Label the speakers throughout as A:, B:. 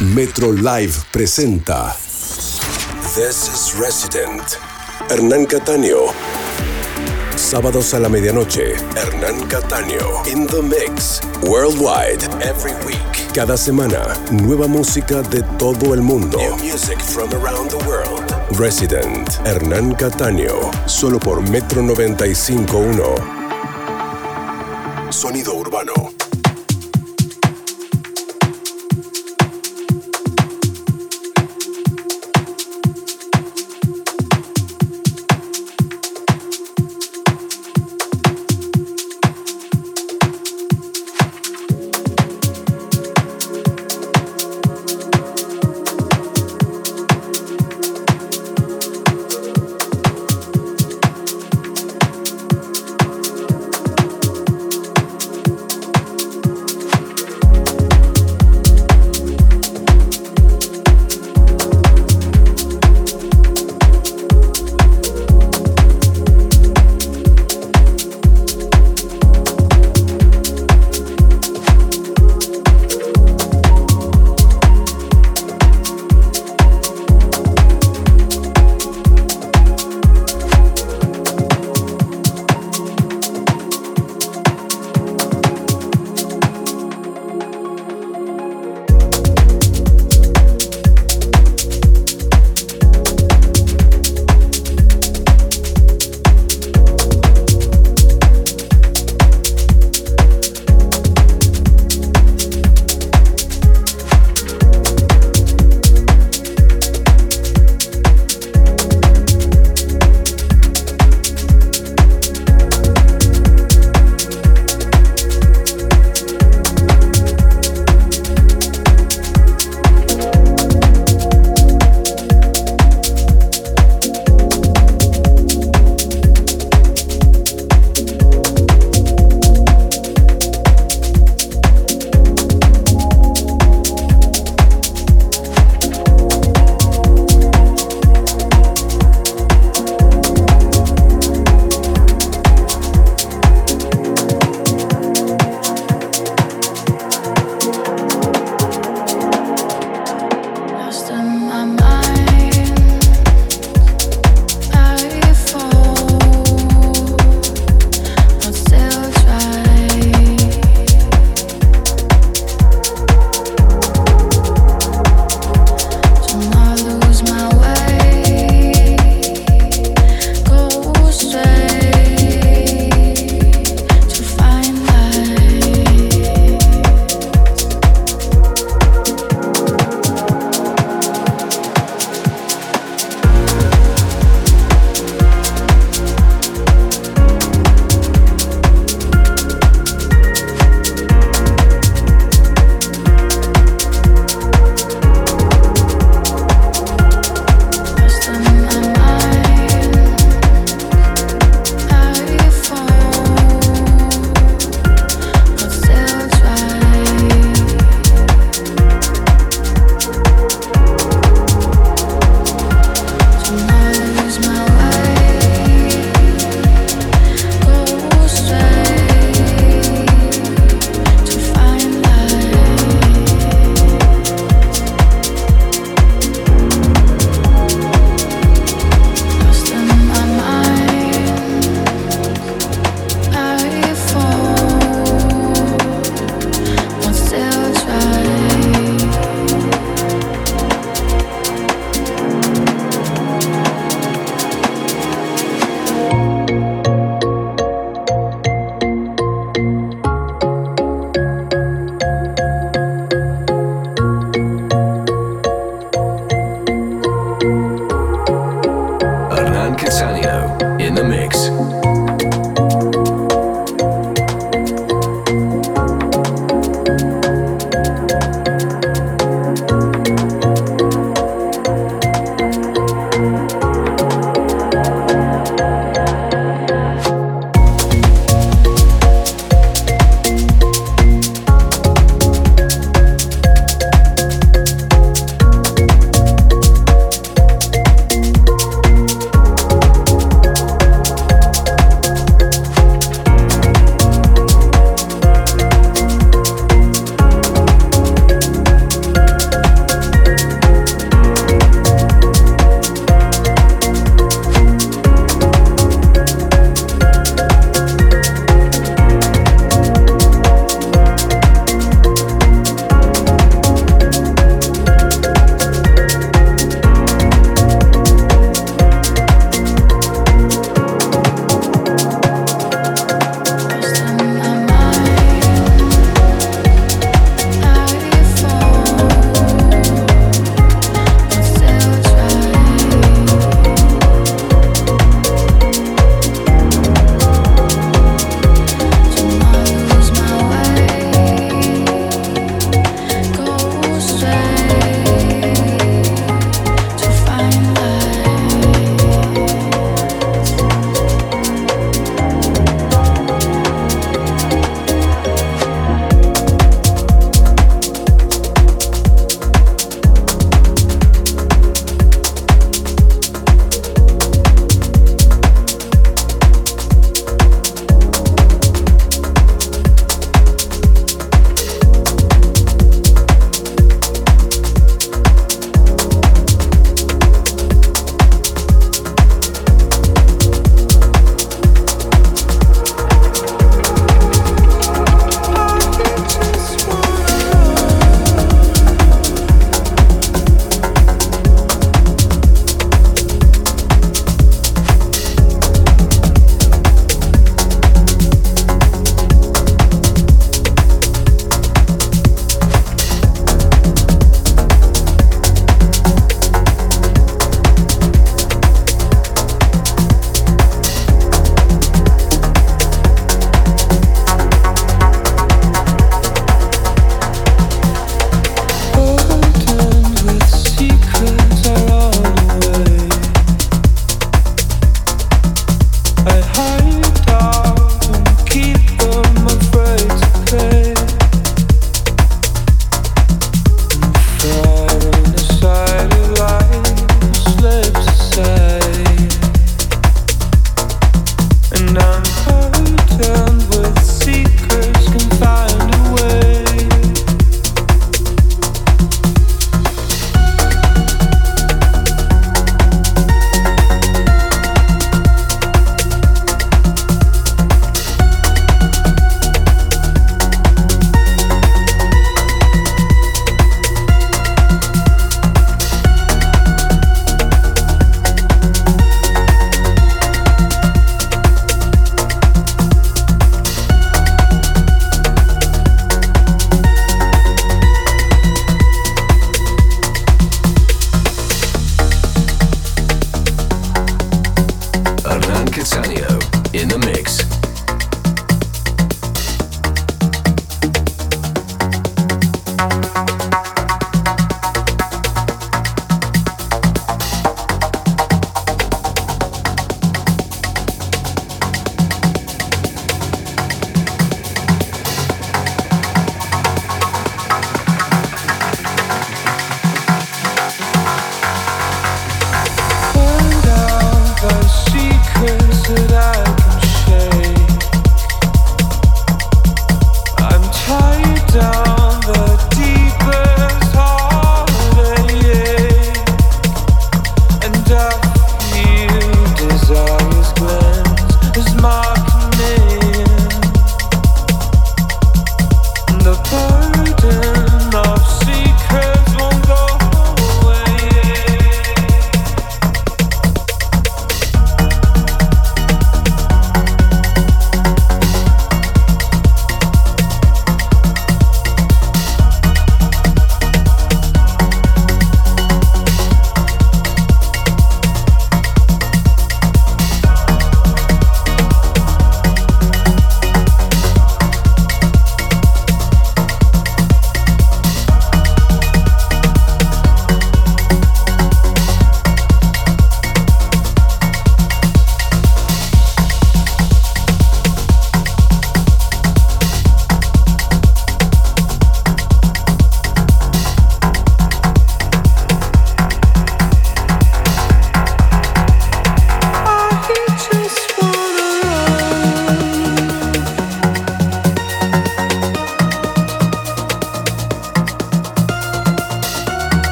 A: Metro Live presenta This is Resident. Hernán Cataño. Sábados a la medianoche, Hernán Cataño. In the mix. Worldwide. Every week. Cada semana, nueva música de todo el mundo. New music from around the world. Resident. Hernán Cataño. Solo por Metro 95.1. Sonido urbano.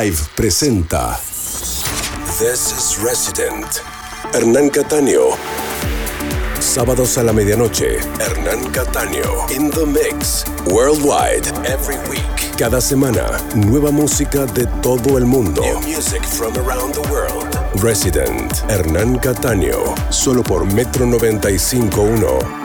A: Live presenta This is Resident. Hernán Cataño. Sábados a la medianoche. Hernán Cataño. In the Mix. Worldwide. Every week. Cada semana. Nueva música de todo el mundo. New music from around the world. Resident. Hernán Cataño. Solo por Metro 95.1. Sonido urbano.